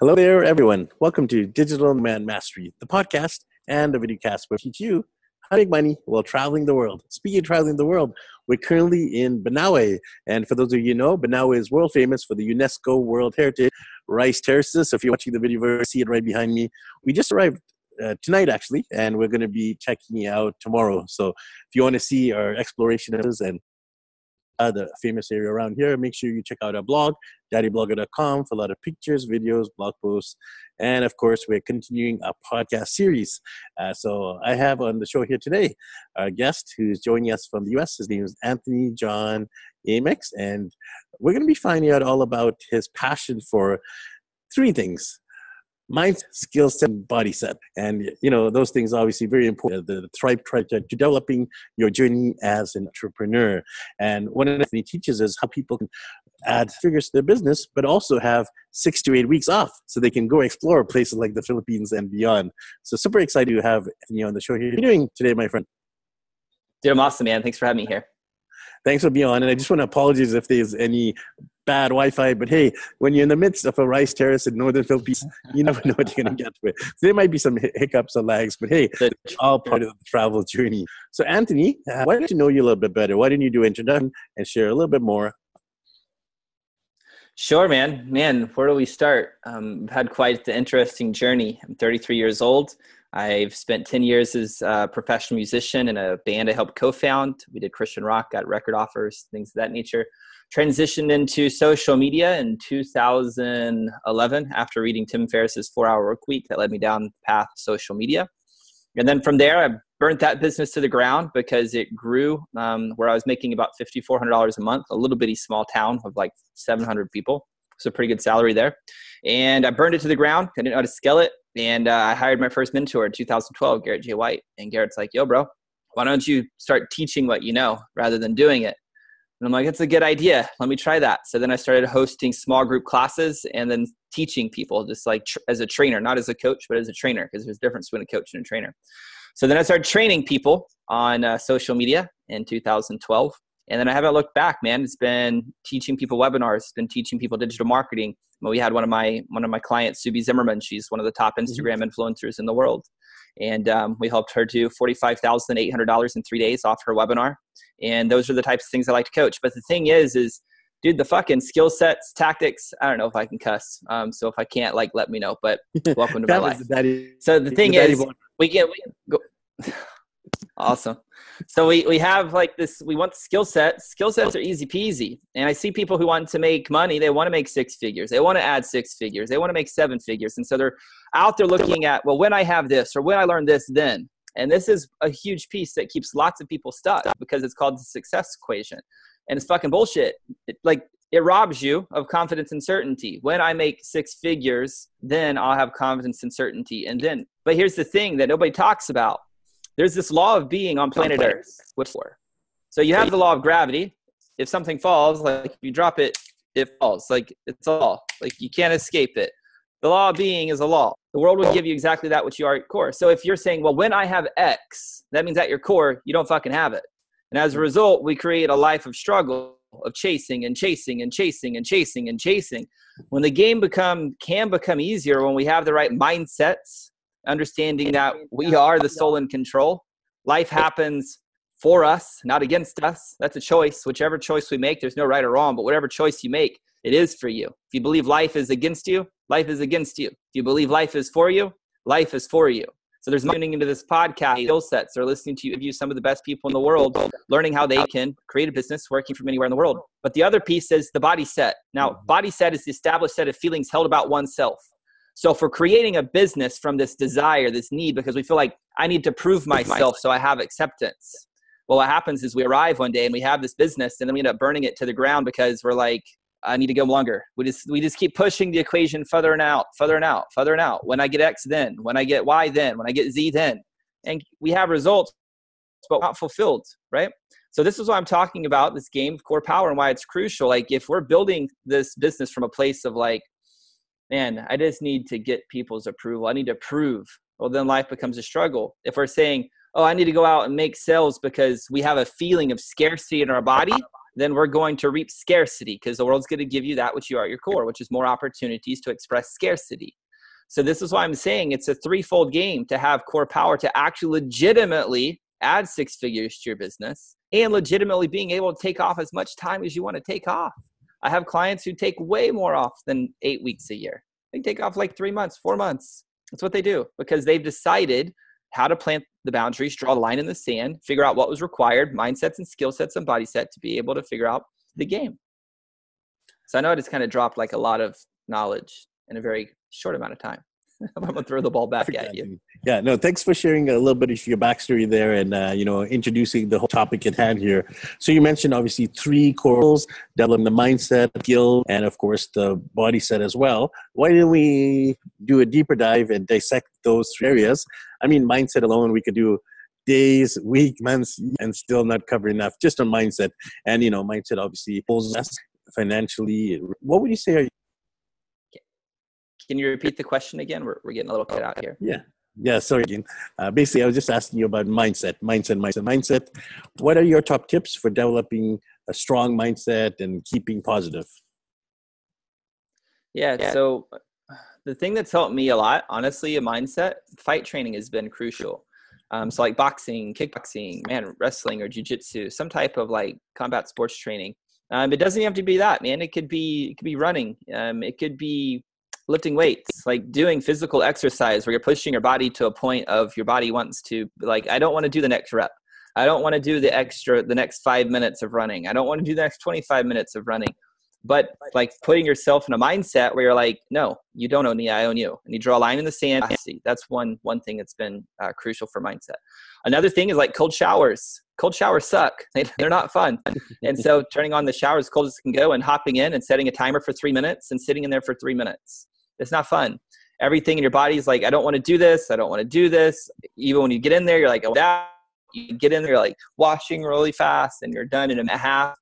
Hello there, everyone. Welcome to Digital Nomad Mastery, the podcast and the videocast where we teach you how to make money while traveling the world. Speaking of traveling the world, we're currently in Banaue. And for those of you who know, Banaue is world famous for the UNESCO World Heritage Rice Terraces. So if you're watching the video, you see it right behind me. We just arrived uh, tonight, actually, and we're going to be checking out tomorrow. So if you want to see our exploration of us and the famous area around here, make sure you check out our blog, daddyblogger.com, for a lot of pictures, videos, blog posts, and of course, we're continuing our podcast series. Uh, so I have on the show here today our guest who's joining us from the US. His name is Anthony John Amex, and we're going to be finding out all about his passion for three things mind, skill set, body set. And, you know, those things are obviously very important. The, the Thrive Project to developing your journey as an entrepreneur. And one of the things he teaches is how people can add figures to their business, but also have six to eight weeks off so they can go explore places like the Philippines and beyond. So super excited to have you on the show here. How are you doing today, my friend? Dude, I'm awesome, man. Thanks for having me here. Thanks for being on. And I just want to apologize if there's any bad Wi-Fi. But hey, when you're in the midst of a rice terrace in northern Philippines, you never know what you're going to get with. So there might be some hiccups or lags, but hey, it's all part of the travel journey. So Anthony, uh, why don't you know you a little bit better? Why didn't you do introduction and share a little bit more? Sure, man. Man, where do we start? Um, I've had quite the interesting journey. I'm 33 years old. I've spent 10 years as a professional musician in a band I helped co-found. We did Christian rock, got record offers, things of that nature. Transitioned into social media in 2011 after reading Tim Ferriss's Four Hour Work Week. That led me down the path of social media. And then from there, I burnt that business to the ground because it grew um, where I was making about $5,400 a month, a little bitty small town of like 700 people. So pretty good salary there. And I burned it to the ground. I didn't know how to scale it. And uh, I hired my first mentor in 2012, Garrett J. White. And Garrett's like, yo, bro, why don't you start teaching what you know rather than doing it? And I'm like, it's a good idea. Let me try that. So then I started hosting small group classes and then teaching people just like tr- as a trainer, not as a coach, but as a trainer, because there's a difference between a coach and a trainer. So then I started training people on uh, social media in 2012 and then I haven't looked back, man. It's been teaching people webinars, it's been teaching people digital marketing. We had one of my one of my clients, Sue B. Zimmerman. She's one of the top mm-hmm. Instagram influencers in the world, and um, we helped her do forty five thousand eight hundred dollars in three days off her webinar. And those are the types of things I like to coach. But the thing is, is dude, the fucking skill sets, tactics. I don't know if I can cuss. Um, so if I can't, like, let me know. But welcome to my life. The so the thing the is, we can, we can go. awesome so we, we have like this we want skill sets skill sets are easy peasy. And i see people who want to make money they want to make six figures. They want to add six figures. They want to make seven figures. And so they're out there looking at well when i have this or when i learn this then. And this is a huge piece that keeps lots of people stuck because it's called the success equation. And it's fucking bullshit. It, like it robs you of confidence and certainty. When I make six figures, then I'll have confidence and certainty. And then, but here's the thing that nobody talks about there's this law of being on planet Earth. What's for? So you have the law of gravity. If something falls, like if you drop it, it falls. Like it's a law. Like you can't escape it. The law of being is a law. The world will give you exactly that which you are at core. So if you're saying, well, when I have X, that means at your core, you don't fucking have it. And as a result, we create a life of struggle, of chasing and chasing and chasing and chasing and chasing. When the game become can become easier when we have the right mindsets, understanding that we are the soul in control. Life happens for us, not against us. That's a choice. Whichever choice we make, there's no right or wrong, but whatever choice you make, it is for you. If you believe life is against you, life is against you. If you believe life is for you, life is for you. So there's tuning into this podcast skill sets or listening to you some of the best people in the world, learning how they can create a business working from anywhere in the world. But the other piece is the body set. Now, mm-hmm. body set is the established set of feelings held about oneself. So for creating a business from this desire, this need, because we feel like I need to prove myself so I have acceptance. Well, what happens is we arrive one day and we have this business and then we end up burning it to the ground because we're like, I need to go longer. We just we just keep pushing the equation further and out, further and out, further and out. When I get X, then when I get Y, then when I get Z, then, and we have results, but not fulfilled, right? So this is why I'm talking about this game of core power and why it's crucial. Like if we're building this business from a place of like man, I just need to get people's approval. I need to prove. Well, then life becomes a struggle. If we're saying, oh, I need to go out and make sales because we have a feeling of scarcity in our body, then we're going to reap scarcity because the world's going to give you that which you are at your core, which is more opportunities to express scarcity. So this is why I'm saying it's a threefold game to have core power to actually legitimately add six figures to your business and legitimately being able to take off as much time as you want to take off. I have clients who take way more off than eight weeks a year. They take off like three months, four months. That's what they do because they've decided how to plant the boundaries, draw a line in the sand, figure out what was required, mindsets and skill sets and body set to be able to figure out the game. So I know I just kind of dropped like a lot of knowledge in a very short amount of time. I'm gonna throw the ball back at you. Yeah, no, thanks for sharing a little bit of your backstory there, and uh, you know, introducing the whole topic at hand here. So you mentioned obviously three core goals: developing the mindset, skill, and of course the body set as well. Why didn't we do a deeper dive and dissect those three areas? I mean, mindset alone, we could do days, week, months, and still not cover enough just on mindset. And you know, mindset obviously pulls us financially. What would you say are can you repeat the question again? We're, we're getting a little cut out here. Yeah. Yeah, sorry again. Uh, basically, I was just asking you about mindset, mindset, mindset, mindset. What are your top tips for developing a strong mindset and keeping positive? Yeah, yeah. so the thing that's helped me a lot, honestly, a mindset, fight training has been crucial. Um, so like boxing, kickboxing, man, wrestling or jujitsu, some type of like combat sports training. Um, it doesn't have to be that, man. It could be it could be running. Um, it could be lifting weights, like doing physical exercise where you're pushing your body to a point of your body wants to like I don't want to do the next rep. I don't want to do the extra the next 5 minutes of running. I don't want to do the next 25 minutes of running. But like putting yourself in a mindset where you're like, no, you don't own me, I own you, and you draw a line in the sand. See. That's one one thing that's been uh, crucial for mindset. Another thing is like cold showers. Cold showers suck. They, they're not fun. and so turning on the shower as cold as it can go and hopping in and setting a timer for three minutes and sitting in there for three minutes it's not fun. Everything in your body is like, I don't want to do this. I don't want to do this. Even when you get in there, you're like, oh, that. You get in there, like washing really fast, and you're done in a half.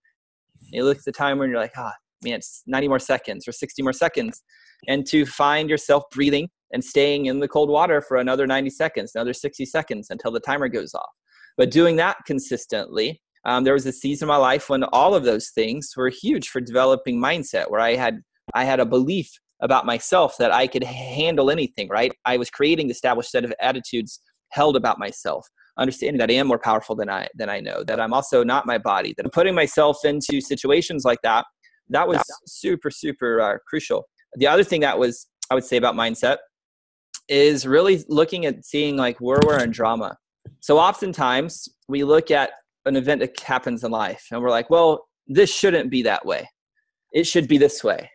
And you look at the timer, and you're like, ah, oh, man, it's 90 more seconds or 60 more seconds. And to find yourself breathing and staying in the cold water for another 90 seconds, another 60 seconds until the timer goes off. But doing that consistently, um, there was a season of my life when all of those things were huge for developing mindset, where I had I had a belief about myself that I could handle anything, right? I was creating the established set of attitudes held about myself, understanding that I am more powerful than I than I know, that I'm also not my body, that I'm putting myself into situations like that. That was super, super uh, crucial. The other thing that was I would say about mindset is really looking at seeing like where we're in drama. So oftentimes we look at an event that happens in life and we're like, well, this shouldn't be that way. It should be this way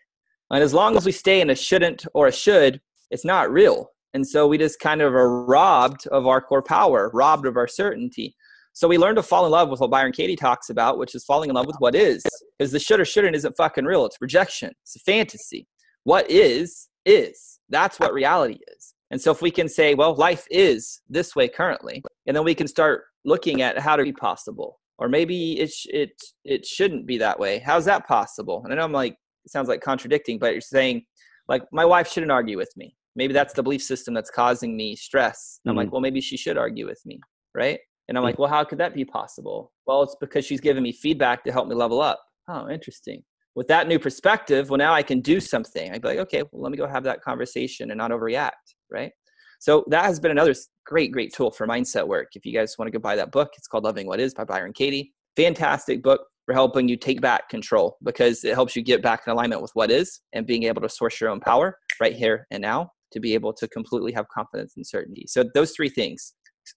and as long as we stay in a shouldn't or a should, it's not real. And so we just kind of are robbed of our core power, robbed of our certainty. So we learn to fall in love with what Byron Katie talks about, which is falling in love with what is. Because the should or shouldn't isn't fucking real. It's rejection. It's a fantasy. What is, is. That's what reality is. And so if we can say, well, life is this way currently, and then we can start looking at how to be possible. Or maybe it, sh- it, it shouldn't be that way. How's that possible? And I know I'm like sounds like contradicting, but you're saying like my wife shouldn't argue with me. Maybe that's the belief system that's causing me stress. Mm-hmm. I'm like, mm-hmm. well, maybe she should argue with me, right? And I'm like, well, how could that be possible? Well, it's because she's giving me feedback to help me level up. Oh, interesting. With that new perspective, well, now I can do something. I'd be like, okay, well, let me go have that conversation and not overreact, right? So that has been another great, great tool for mindset work. If you guys want to go buy that book, it's called Loving What Is by Byron Katie. Fantastic book for helping you take back control because it helps you get back in alignment with what is and being able to source your own power right here and now to be able to completely have confidence and certainty. So those three things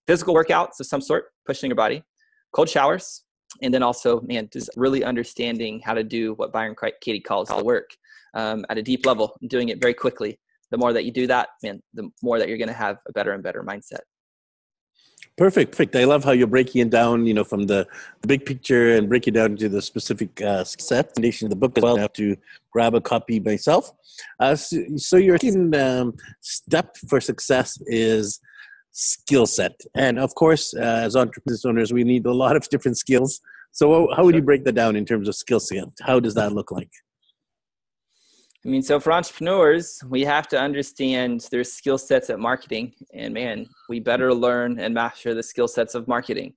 physical workouts of some sort, pushing your body, cold showers, and then also, man, just really understanding how to do what Byron Katie calls the work um, at a deep level, doing it very quickly. The more that you do that, man, the more that you're going to have a better and better mindset. Perfect, perfect. I love how you're breaking it down, you know, from the, big picture and breaking it down to the specific uh, set. Foundation of the book as well. I have to grab a copy myself. Uh, so, so, your um, step for success is skill set, and of course, uh, as entrepreneurs owners, we need a lot of different skills. So, how would you break that down in terms of skill set? How does that look like? I mean, so for entrepreneurs, we have to understand their skill sets at marketing. And man, we better learn and master the skill sets of marketing.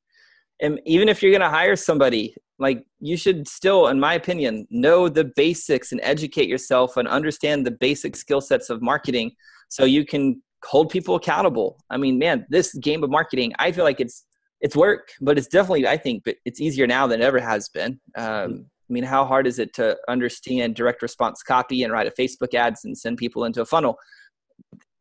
and even if you're going to hire somebody like you should still in my opinion know the basics and educate yourself and understand the basic skill sets of marketing so you can hold people accountable i mean man this game of marketing i feel like it's it's work but it's definitely i think but it's easier now than it ever has been um, i mean how hard is it to understand direct response copy and write a facebook ads and send people into a funnel?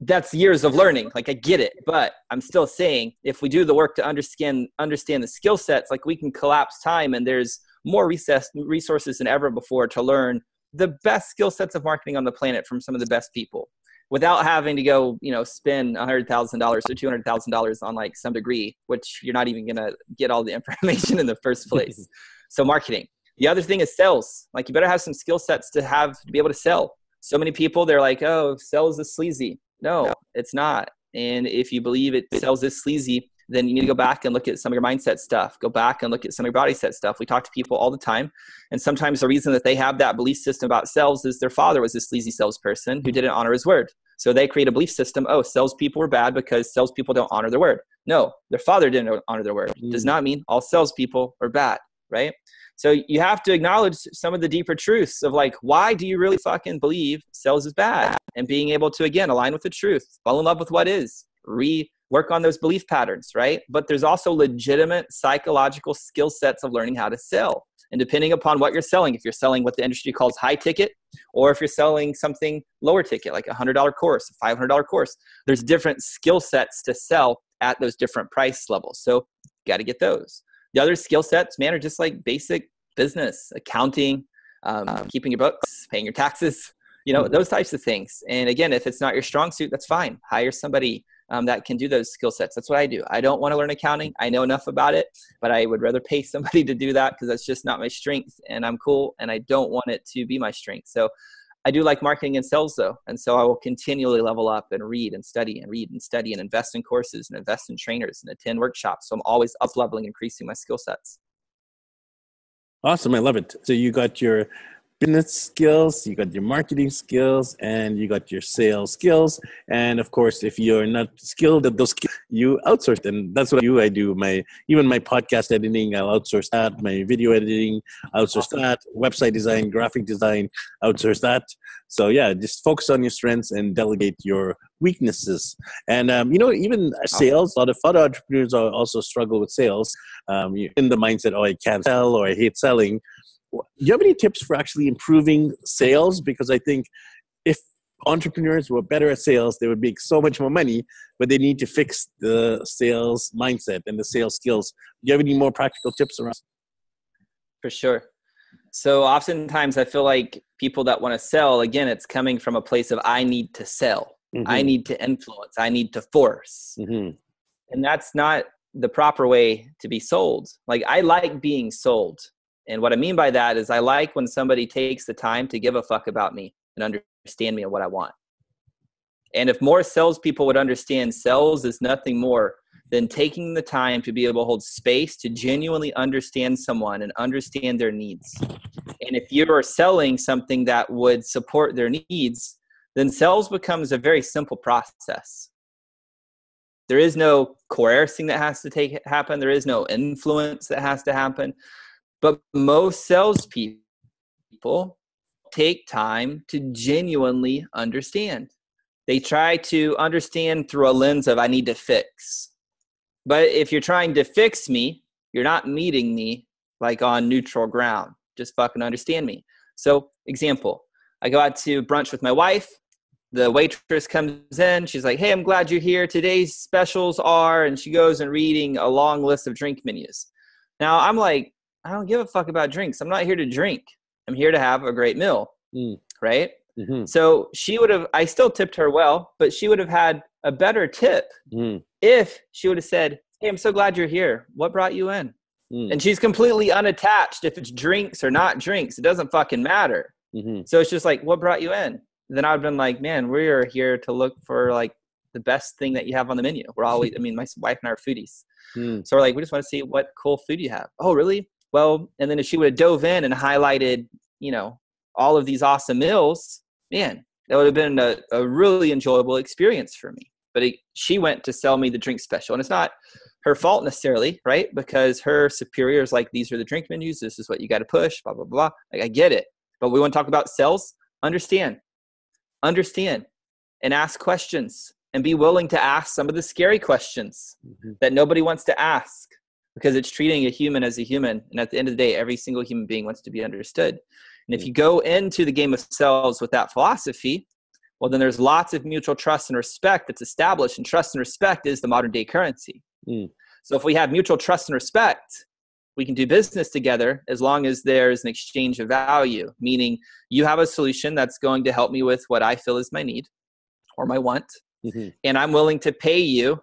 That's years of learning like i get it but i'm still saying if we do the work to understand understand the skill sets like we can collapse time and there's more recess, resources than ever before to learn the best skill sets of marketing on the planet from some of the best people without having to go you know spend $100000 or $200000 on like some degree which you're not even going to get all the information in the first place. So marketing the other thing is sales like you better have some skill sets to have to be able to sell so many people they're like oh sales is sleazy no, it's not. And if you believe it sells is sleazy, then you need to go back and look at some of your mindset stuff. Go back and look at some of your body set stuff. We talk to people all the time. And sometimes the reason that they have that belief system about sales is their father was a sleazy salesperson who didn't honor his word. So they create a belief system oh, salespeople are bad because salespeople don't honor their word. No, their father didn't honor their word. Does mm. not mean all salespeople are bad, right? So you have to acknowledge some of the deeper truths of like, why do you really fucking believe sales is bad? And being able to, again, align with the truth, fall in love with what is, re work on those belief patterns, right? But there's also legitimate psychological skill sets of learning how to sell. And depending upon what you're selling, if you're selling what the industry calls high ticket, or if you're selling something lower ticket, like a $100 course, a $500 course, there's different skill sets to sell at those different price levels. So, you got to get those. The other skill sets, man, are just like basic business, accounting, um, keeping your books, paying your taxes, you know, those types of things. And again, if it's not your strong suit, that's fine. Hire somebody um, that can do those skill sets. That's what I do. I don't want to learn accounting. I know enough about it, but I would rather pay somebody to do that because that's just not my strength. And I'm cool, and I don't want it to be my strength. So I do like marketing and sales though. And so I will continually level up and read and study and read and study and invest in courses and invest in trainers and attend workshops. So I'm always up leveling, increasing my skill sets. Awesome. I love it. So you got your business skills, you got your marketing skills, and you got your sales skills. And of course, if you're not skilled at those, skills, you outsource. And that's what I do. I do my even my podcast editing. I'll outsource that. My video editing, outsource that. Website design, graphic design, outsource that. So yeah, just focus on your strengths and delegate your weaknesses. And um, you know, even sales. A lot of other entrepreneurs also struggle with sales. Um, in the mindset, oh, I can't sell or I hate selling do you have any tips for actually improving sales? Because I think if entrepreneurs were better at sales, they would make so much more money, but they need to fix the sales mindset and the sales skills. Do you have any more practical tips around? For sure. So oftentimes I feel like people that want to sell, again, it's coming from a place of I need to sell, mm-hmm. I need to influence, I need to force. Mm-hmm. And that's not the proper way to be sold. Like I like being sold. And what I mean by that is I like when somebody takes the time to give a fuck about me and understand me and what I want. And if more salespeople would understand sales is nothing more than taking the time to be able to hold space to genuinely understand someone and understand their needs. And if you are selling something that would support their needs, then sales becomes a very simple process. There is no coercing that has to take happen. There is no influence that has to happen. But most salespeople take time to genuinely understand. They try to understand through a lens of, I need to fix. But if you're trying to fix me, you're not meeting me like on neutral ground. Just fucking understand me. So, example, I go out to brunch with my wife. The waitress comes in. She's like, Hey, I'm glad you're here. Today's specials are, and she goes and reading a long list of drink menus. Now, I'm like, I don't give a fuck about drinks. I'm not here to drink. I'm here to have a great meal. Mm. Right. Mm-hmm. So she would have, I still tipped her well, but she would have had a better tip mm. if she would have said, Hey, I'm so glad you're here. What brought you in? Mm. And she's completely unattached if it's drinks or not drinks. It doesn't fucking matter. Mm-hmm. So it's just like, what brought you in? Then I've been like, man, we're here to look for like the best thing that you have on the menu. We're always, I mean, my wife and I are foodies. Mm. So we're like, we just want to see what cool food you have. Oh, really? Well, and then if she would have dove in and highlighted, you know, all of these awesome meals, man, that would have been a, a really enjoyable experience for me. But it, she went to sell me the drink special, and it's not her fault necessarily, right? Because her superiors like these are the drink menus. This is what you got to push. Blah blah blah. Like I get it, but we want to talk about sales. Understand, understand, and ask questions and be willing to ask some of the scary questions mm-hmm. that nobody wants to ask because it's treating a human as a human. And at the end of the day, every single human being wants to be understood. And if mm. you go into the game of sales with that philosophy, well, then there's lots of mutual trust and respect that's established, and trust and respect is the modern day currency. Mm. So if we have mutual trust and respect, we can do business together as long as there's an exchange of value, meaning you have a solution that's going to help me with what I feel is my need or my want. Mm-hmm. And I'm willing to pay you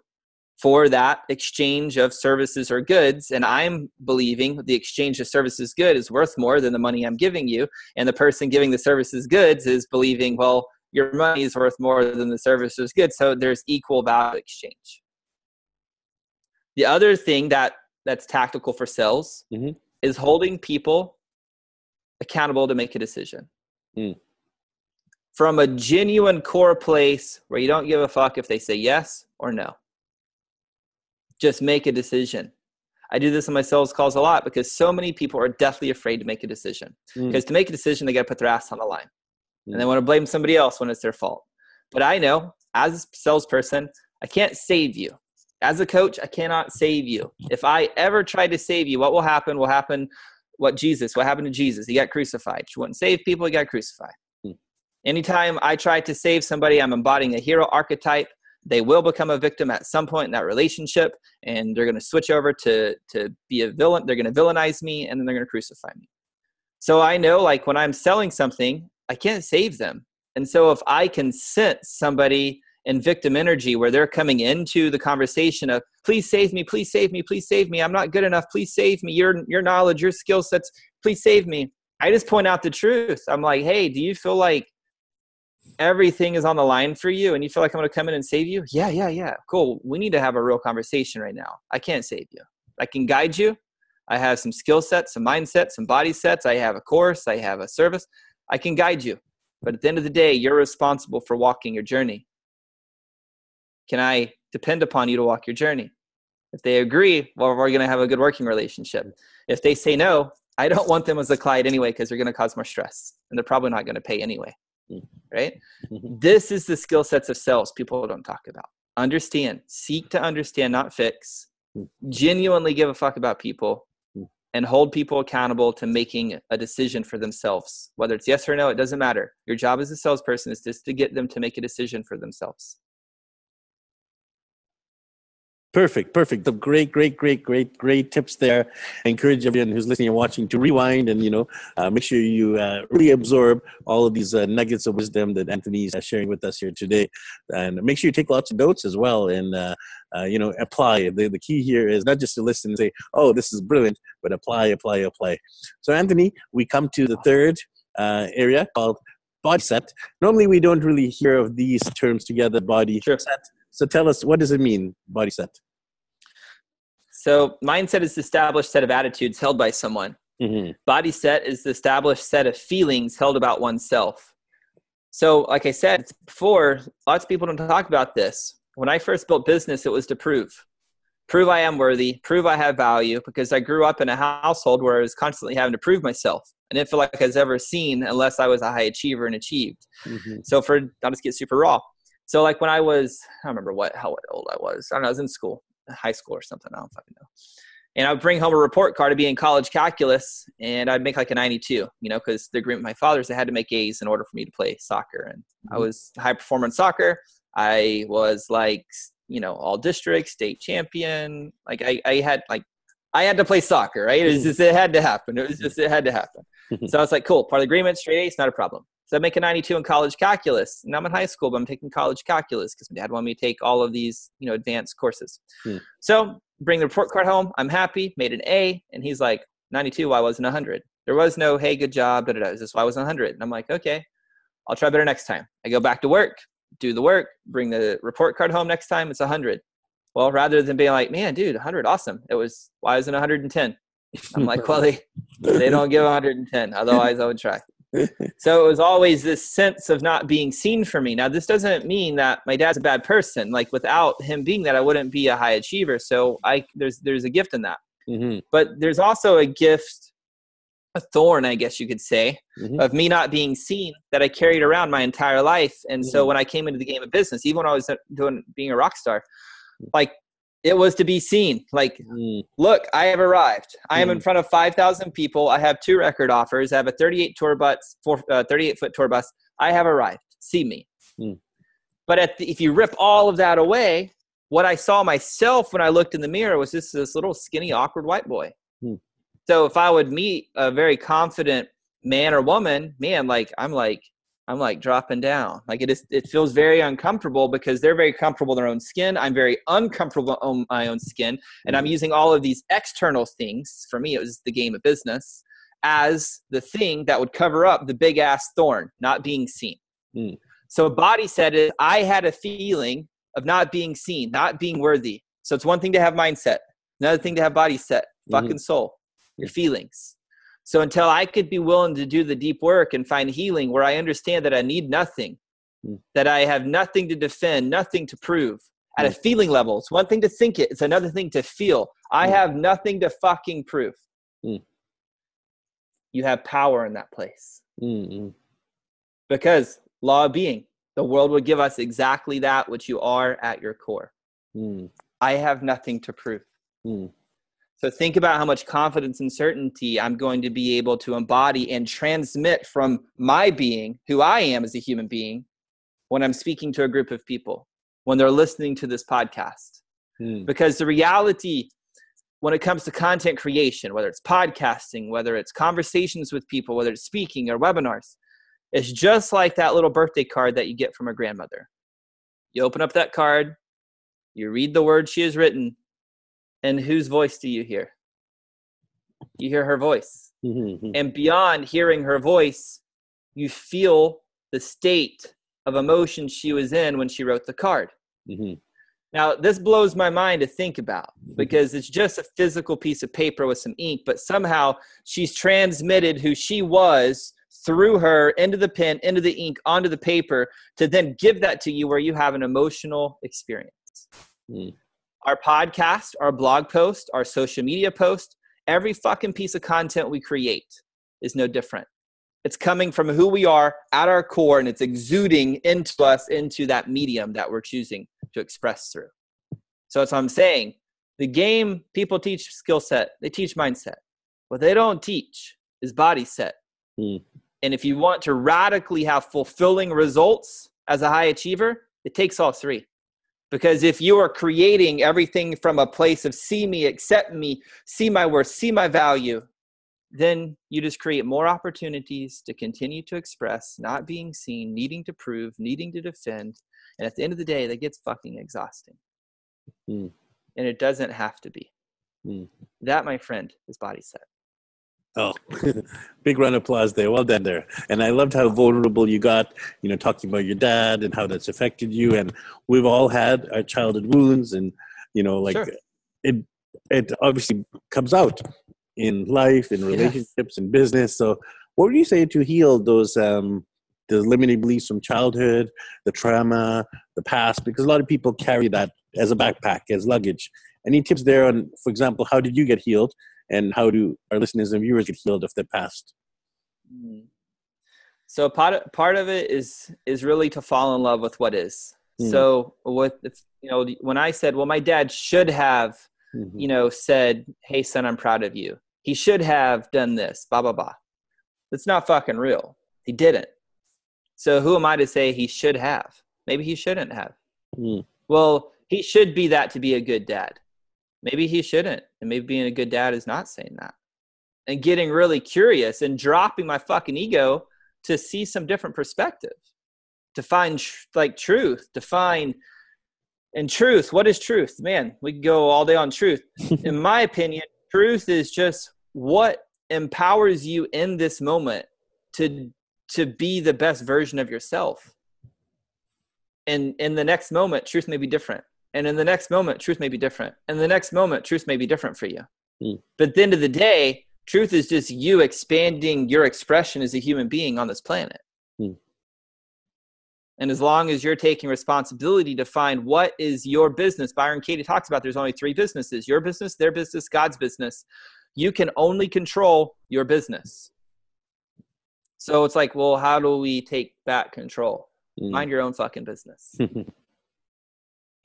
for that exchange of services or goods. And I'm believing the exchange of services good is worth more than the money I'm giving you. And the person giving the services goods is believing, well, your money is worth more than the services good. So there's equal value exchange. The other thing that that's tactical for sales mm-hmm. is holding people accountable to make a decision. Mm. From a genuine core place where you don't give a fuck if they say yes or no. Just make a decision. I do this in my sales calls a lot because so many people are deathly afraid to make a decision. Mm. Because to make a decision, they got to put their ass on the line and they want to blame somebody else when it's their fault. But I know as a salesperson, I can't save you. As a coach, I cannot save you. If I ever try to save you, what will happen will happen what Jesus, what happened to Jesus? He got crucified. He wouldn't save people, he got crucified. Hmm. Anytime I try to save somebody, I'm embodying a hero archetype. They will become a victim at some point in that relationship, and they're going to switch over to, to be a villain. They're going to villainize me, and then they're going to crucify me. So I know, like, when I'm selling something, I can't save them. And so if I can sense somebody in victim energy where they're coming into the conversation of please save me, please save me, please save me. I'm not good enough. Please save me. Your your knowledge, your skill sets, please save me. I just point out the truth. I'm like, hey, do you feel like everything is on the line for you and you feel like I'm gonna come in and save you? Yeah, yeah, yeah. Cool. We need to have a real conversation right now. I can't save you. I can guide you. I have some skill sets, some mindset, some body sets. I have a course, I have a service. I can guide you. But at the end of the day, you're responsible for walking your journey. Can I depend upon you to walk your journey? If they agree, well, we're going to have a good working relationship. If they say no, I don't want them as a client anyway because they're going to cause more stress and they're probably not going to pay anyway. Right? Mm-hmm. this is the skill sets of sales people don't talk about. Understand, seek to understand, not fix. Mm. Genuinely give a fuck about people mm. and hold people accountable to making a decision for themselves. Whether it's yes or no, it doesn't matter. Your job as a salesperson is just to get them to make a decision for themselves. Perfect, perfect. The great, great, great, great, great tips there. I encourage everyone who's listening and watching to rewind and you know uh, make sure you uh, really absorb all of these uh, nuggets of wisdom that Anthony's uh, sharing with us here today, and make sure you take lots of notes as well and uh, uh, you know apply. The the key here is not just to listen and say, "Oh, this is brilliant," but apply, apply, apply. So, Anthony, we come to the third area called body set. Normally, we don't really hear of these terms together, body sure. set so tell us, what does it mean, body set? So mindset is the established set of attitudes held by someone. Mm-hmm. Body set is the established set of feelings held about oneself. So, like I said before, lots of people don't talk about this. When I first built business, it was to prove. Prove I am worthy, prove I have value, because I grew up in a household where I was constantly having to prove myself. I didn't feel like I was ever seen unless I was a high achiever and achieved. Mm-hmm. So, for I'll just get super raw. So like when I was, I don't remember what how old I was. I don't know. I was in school, high school or something. I don't fucking know. And I would bring home a report card to be in college calculus, and I'd make like a 92. You know, because the agreement with my father's, I had to make A's in order for me to play soccer, and mm-hmm. I was high performer in soccer. I was like, you know, all district, state champion. Like I, I had like, I had to play soccer, right? It was mm. just, it had to happen. It was just, it had to happen. so I was like, cool, part of the agreement, straight A's, not a problem. So I make a 92 in college calculus. And I'm in high school, but I'm taking college calculus because my dad wanted me to take all of these, you know, advanced courses. Hmm. So bring the report card home. I'm happy, made an A. And he's like, 92, why wasn't 100? There was no, hey, good job. Da, da, da. Is this why I was 100? And I'm like, okay, I'll try better next time. I go back to work, do the work, bring the report card home next time. It's 100. Well, rather than being like, man, dude, 100, awesome. It was, why isn't 110? I'm like, well, they, they don't give 110. Otherwise, I would try. so it was always this sense of not being seen for me. Now, this doesn't mean that my dad's a bad person. Like without him being that, I wouldn't be a high achiever. So I there's there's a gift in that. Mm-hmm. But there's also a gift, a thorn, I guess you could say, mm-hmm. of me not being seen that I carried around my entire life. And mm-hmm. so when I came into the game of business, even when I was doing being a rock star, like it was to be seen. Like, mm. look, I have arrived. I am in mm. front of 5,000 people. I have two record offers. I have a 38 tour bus, four, uh, 38 foot tour bus. I have arrived. See me. Mm. But the, if you rip all of that away, what I saw myself when I looked in the mirror was just this little skinny, awkward white boy. Mm. So if I would meet a very confident man or woman, man, like I'm like, I'm like dropping down. Like it is, it feels very uncomfortable because they're very comfortable in their own skin. I'm very uncomfortable on my own skin, and I'm mm-hmm. using all of these external things. For me, it was the game of business as the thing that would cover up the big ass thorn, not being seen. Mm. So body set is I had a feeling of not being seen, not being worthy. So it's one thing to have mindset, another thing to have body set, mm-hmm. fucking soul, your feelings. So until I could be willing to do the deep work and find healing where I understand that I need nothing, mm. that I have nothing to defend, nothing to prove at mm. a feeling level. It's one thing to think it, it's another thing to feel. I mm. have nothing to fucking prove. You have power in that place. Because law of being, the world would give us exactly that which you are at your core. I have nothing to prove. So think about how much confidence and certainty I'm going to be able to embody and transmit from my being, who I am as a human being, when I'm speaking to a group of people, when they're listening to this podcast. Hmm. Because the reality, when it comes to content creation, whether it's podcasting, whether it's conversations with people, whether it's speaking or webinars, it's just like that little birthday card that you get from a grandmother. You open up that card, you read the words she has written, and whose voice do you hear? You hear her voice. Mm-hmm. And beyond hearing her voice, you feel the state of emotion she was in when she wrote the card. Mm-hmm. Now, this blows my mind to think about mm-hmm. because it's just a physical piece of paper with some ink, but somehow she's transmitted who she was through her into the pen, into the ink, onto the paper to then give that to you where you have an emotional experience. Mm our podcast, our blog post, our social media post, every fucking piece of content we create is no different. It's coming from who we are at our core and it's exuding into us into that medium that we're choosing to express through. So that's what I'm saying. The game, people teach skill set, they teach mindset. What they don't teach is body set. Mm. And if you want to radically have fulfilling results as a high achiever, it takes all three. Because if you are creating everything from a place of see me, accept me, see my worth, see my value, then you just create more opportunities to continue to express, not being seen, needing to prove, needing to defend. And at the end of the day, that gets fucking exhausting. Mm. And it doesn't have to be. Mm. That, my friend, is body set. Oh, big round of applause there. Well done there. And I loved how vulnerable you got, you know, talking about your dad and how that's affected you. And we've all had our childhood wounds and, you know, like sure. it, it obviously comes out in life, in relationships, yes. in business. So what would you say to heal those, um, the limiting beliefs from childhood, the trauma, the past? Because a lot of people carry that as a backpack, as luggage. Any tips there on, for example, how did you get healed? And how do our listeners and viewers get healed of their past? Mm. so part of, part of it is is really to fall in love with what is. Mm. so with you know when i said well my dad should have mm-hmm. you know said hey son i'm proud of you. He should have done this blah blah blah. That's not fucking real. He didn't. So who am i to say he should have? Maybe he shouldn't have. Mm. well he should be that to be a good dad maybe he shouldn't and maybe being a good dad is not saying that. And getting really curious and dropping my fucking ego to see some different perspective to find tr- like truth to find and truth what is truth? Man we can go all day on truth. In my opinion truth is just what empowers you in this moment to to be the best version of yourself. And in the next moment truth may be different and in the next moment truth may be different and the next moment truth may be different for you mm. but at the end of the day Truth is just you expanding your expression as a human being on this planet. Hmm. And as long as you're taking responsibility to find what is your business, Byron Katie talks about there's only three businesses your business, their business, God's business. You can only control your business. So it's like, well, how do we take back control? Mm. Mind your own fucking business.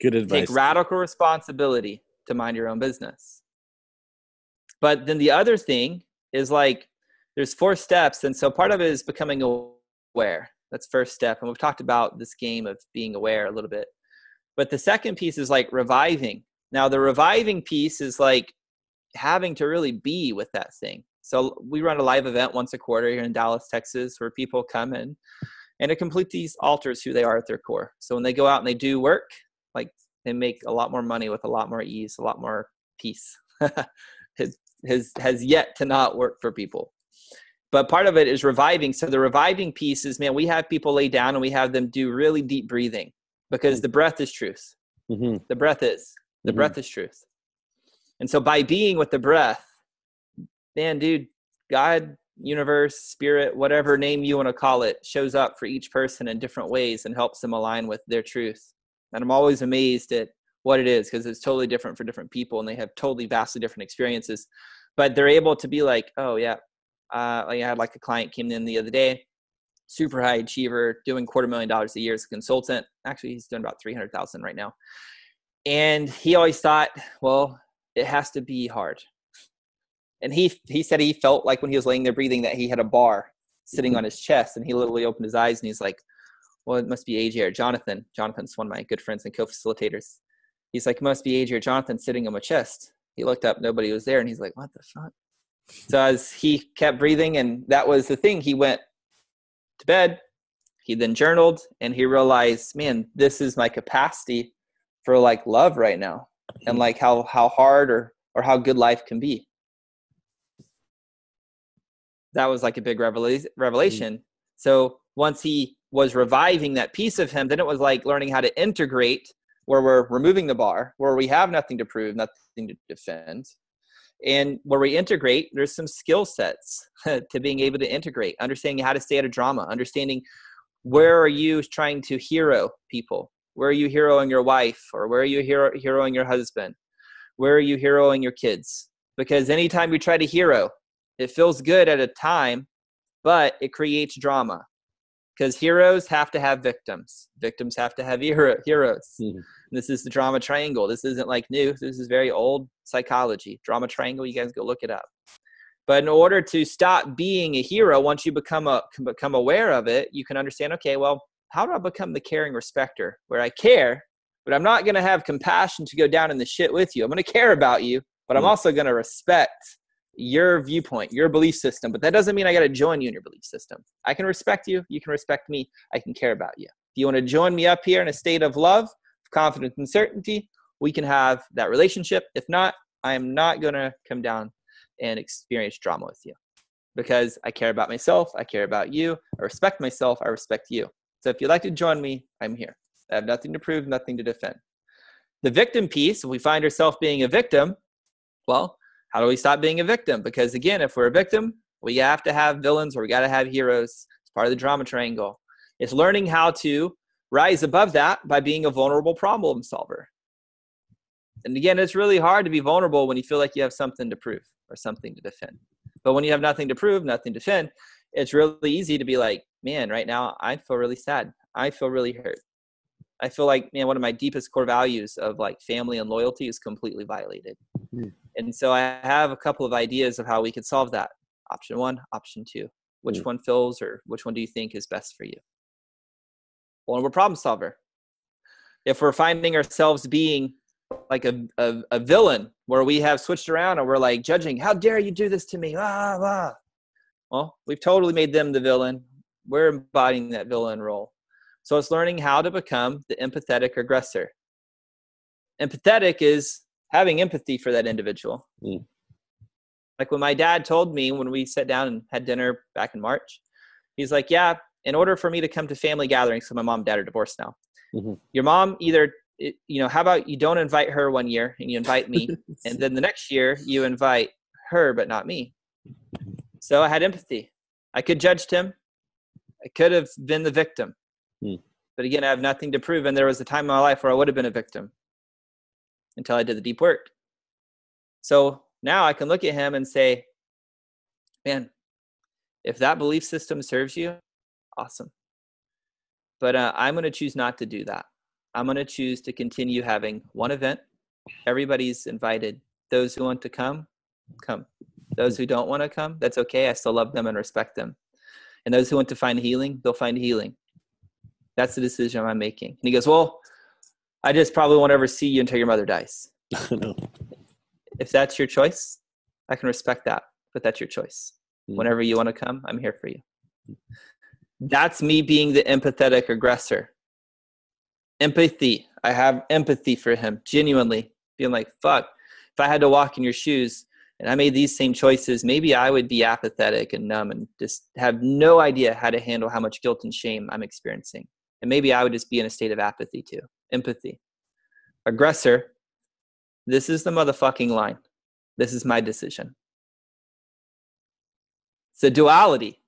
Good advice. Take radical responsibility to mind your own business. But then the other thing is like, there's four steps. And so part of it is becoming aware. That's first step. And we've talked about this game of being aware a little bit. But the second piece is like reviving. Now, the reviving piece is like having to really be with that thing. So we run a live event once a quarter here in Dallas, Texas, where people come in and it completely alters who they are at their core. So when they go out and they do work, like they make a lot more money with a lot more ease, a lot more peace. has, has has yet to not work for people. But part of it is reviving. So the reviving piece is, man, we have people lay down and we have them do really deep breathing because the breath is truth. Mm-hmm. The breath is the mm-hmm. breath is truth. And so by being with the breath, man, dude, God, universe, spirit, whatever name you want to call it, shows up for each person in different ways and helps them align with their truth. And I'm always amazed at what it is because it's totally different for different people and they have totally vastly different experiences. But they're able to be like, oh, yeah. Uh, like I had like a client came in the other day, super high achiever, doing quarter million dollars a year as a consultant. Actually, he's doing about 300,000 right now. And he always thought, well, it has to be hard. And he he said he felt like when he was laying there breathing that he had a bar sitting on his chest, and he literally opened his eyes and he's like, "Well, it must be AJ or Jonathan." Jonathan's one of my good friends and co-facilitators. He's like, "Must be AJ or Jonathan sitting on my chest." He looked up, nobody was there, and he's like, "What the fuck?" So as he kept breathing, and that was the thing, he went to bed. He then journaled, and he realized, "Man, this is my capacity for like love right now." and like how how hard or or how good life can be that was like a big revela- revelation so once he was reviving that piece of him then it was like learning how to integrate where we're removing the bar where we have nothing to prove nothing to defend and where we integrate there's some skill sets to being able to integrate understanding how to stay out of drama understanding where are you trying to hero people where are you heroing your wife or where are you hero- heroing your husband? Where are you heroing your kids? Because anytime you try to hero, it feels good at a time, but it creates drama. Because heroes have to have victims. Victims have to have hero- heroes. Mm-hmm. This is the drama triangle. This isn't like new. This is very old psychology. Drama triangle. You guys go look it up. But in order to stop being a hero, once you become a become aware of it, you can understand. Okay, well, how do I become the caring respecter where I care, but I'm not going to have compassion to go down in the shit with you. I'm going to care about you, but I'm mm. also going to respect your viewpoint, your belief system. But that doesn't mean I got to join you in your belief system. I can respect you. You can respect me. I can care about you. If you want to join me up here in a state of love, confidence, and certainty, we can have that relationship. If not, I am not going to come down and experience drama with you because I care about myself. I care about you. I respect myself. I respect you. So if you'd like to join me, I'm here. I have nothing to prove, nothing to defend. The victim piece, if we find ourselves being a victim, well, how do we stop being a victim? Because again, if we're a victim, we have to have villains or we got to have heroes. It's part of the drama triangle. It's learning how to rise above that by being a vulnerable problem solver. And again, it's really hard to be vulnerable when you feel like you have something to prove or something to defend. But when you have nothing to prove, nothing to defend, it's really easy to be like, man, right now I feel really sad. I feel really hurt. I feel like, man, one of my deepest core values of like family and loyalty is completely violated. Mm-hmm. And so I have a couple of ideas of how we could solve that. Option one, option two. Which mm-hmm. one fills or which one do you think is best for you? Well, we're problem solver. If we're finding ourselves being like a, a, a, villain where we have switched around and we're like judging, how dare you do this to me? Ah, ah. Well, we've totally made them the villain we're embodying that villain role. So it's learning how to become the empathetic aggressor. Empathetic is having empathy for that individual. Mm. Like when my dad told me when we sat down and had dinner back in March, he's like, Yeah, in order for me to come to family gatherings, so my mom and dad are divorced now. Mm-hmm. Your mom either, you know, how about you don't invite her one year and you invite me, and then the next year you invite her but not me. So I had empathy. I could judged him. I could have been the victim. Hmm. But again, I have nothing to prove. And there was a time in my life where I would have been a victim until I did the deep work. So now I can look at him and say, man, if that belief system serves you, awesome. But uh, I'm going to choose not to do that. I'm going to choose to continue having one event. Everybody's invited. Those who want to come, come. Those who don't want to come, that's okay. I still love them and respect them. And those who want to find healing, they'll find healing. That's the decision I'm making. And he goes, Well, I just probably won't ever see you until your mother dies. no. If that's your choice, I can respect that, but that's your choice. Mm. Whenever you want to come, I'm here for you. That's me being the empathetic aggressor. Empathy. I have empathy for him, genuinely being like, fuck, if I had to walk in your shoes and I made these same choices, maybe I would be apathetic and numb and just have no idea how to handle how much guilt and shame I'm experiencing. And maybe I would just be in a state of apathy too. Empathy. Aggressor. This is the motherfucking line. This is my decision. It's a duality.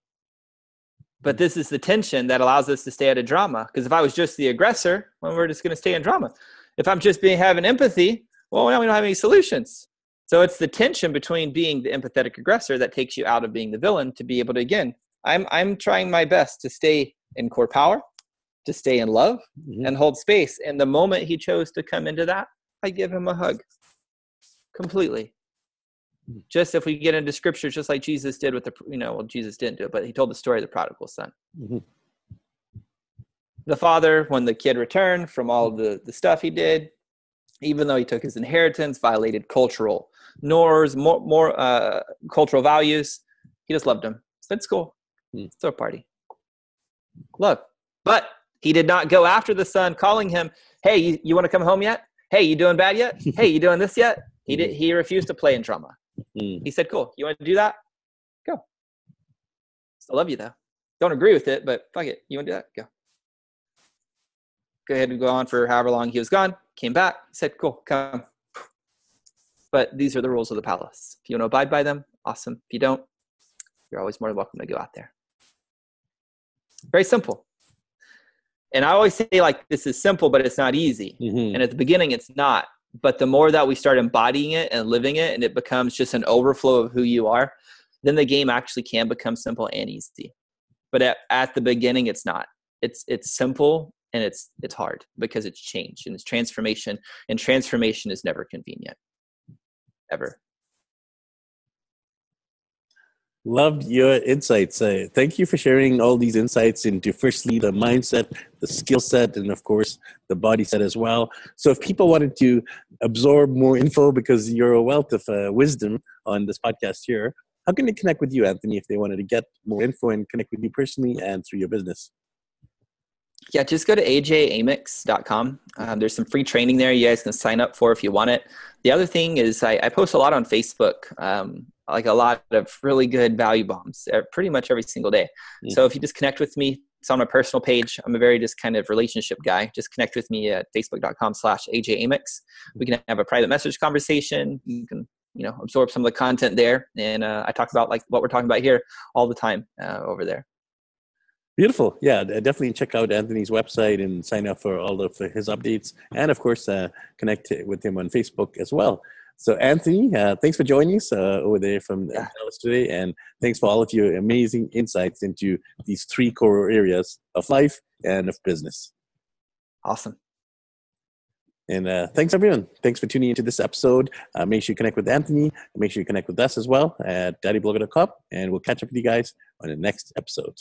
But this is the tension that allows us to stay out of drama. Because if I was just the aggressor, well, we're just going to stay in drama. If I'm just being having empathy, well, now we don't have any solutions. So it's the tension between being the empathetic aggressor that takes you out of being the villain to be able to again. I'm I'm trying my best to stay in core power, to stay in love, Mhm. and hold space. And the moment he chose to come into that, I give him a hug. Completely. Mm. Just if we get into scripture, just like Jesus did with the, you know, well, Jesus didn't do it, but he told the story of the prodigal son. Mhm. The father, when the kid returned from all the, the stuff he did, even though he took his inheritance, violated cultural norms, more, more uh, cultural values, he just loved him. Said, it's cool. Mm. Let's throw a party. Love. But he did not go after the son, calling him, hey, you, you want to come home yet? Hey, you doing bad yet? hey, you doing this yet? He did. He refused to play in drama. Mm. He said, "Cool. You want to do that? Go. Still love you though. Don't agree with it, but fuck it. You want to do that? Go. Go ahead and go on for however long he was gone. Came back. Said, "Cool, come." But these are the rules of the palace. If you want to abide by them, awesome. If you don't, you're always more than welcome to go out there. Very simple. And I always say like this is simple, but it's not easy. Mhm. And at the beginning, it's not. But the more that we start embodying it and living it, and it becomes just an overflow of who you are, then the game actually can become simple and easy. But at, at the beginning, it's not. It's it's simple and it's it's hard because it's change and it's transformation, and transformation is never convenient, ever. Loved your insights. Uh, thank you for sharing all these insights into firstly the mindset, the skill set, and of course the body set as well. So, if people wanted to absorb more info because you're a wealth of uh, wisdom on this podcast here, how can they connect with you, Anthony, if they wanted to get more info and connect with you personally and through your business? Yeah, just go to ajamix.com. Um, there's some free training there you guys can sign up for if you want it. The other thing is I, I post a lot on Facebook, um, like a lot of really good value bombs, uh, pretty much every single day. Mm. So if you just connect with me, it's on my personal page. I'm a very just kind of relationship guy. Just connect with me at facebook.com slash ajamix. We can have a private message conversation. You can you know absorb some of the content there, and uh, I talk about like what we're talking about here all the time uh, over there. Beautiful. Yeah, definitely check out Anthony's website and sign up for all of his updates. And of course, uh, connect with him on Facebook as well. So, Anthony, uh, thanks for joining us uh, over there from Yeah. Dallas today. And thanks for all of your amazing insights into these three core areas of life and of business. Awesome. And uh, thanks, everyone. Thanks for tuning into this episode. Uh, make sure you connect with Anthony. Make sure you connect with us as well at daddyblogger.com. And we'll catch up with you guys on the next episode.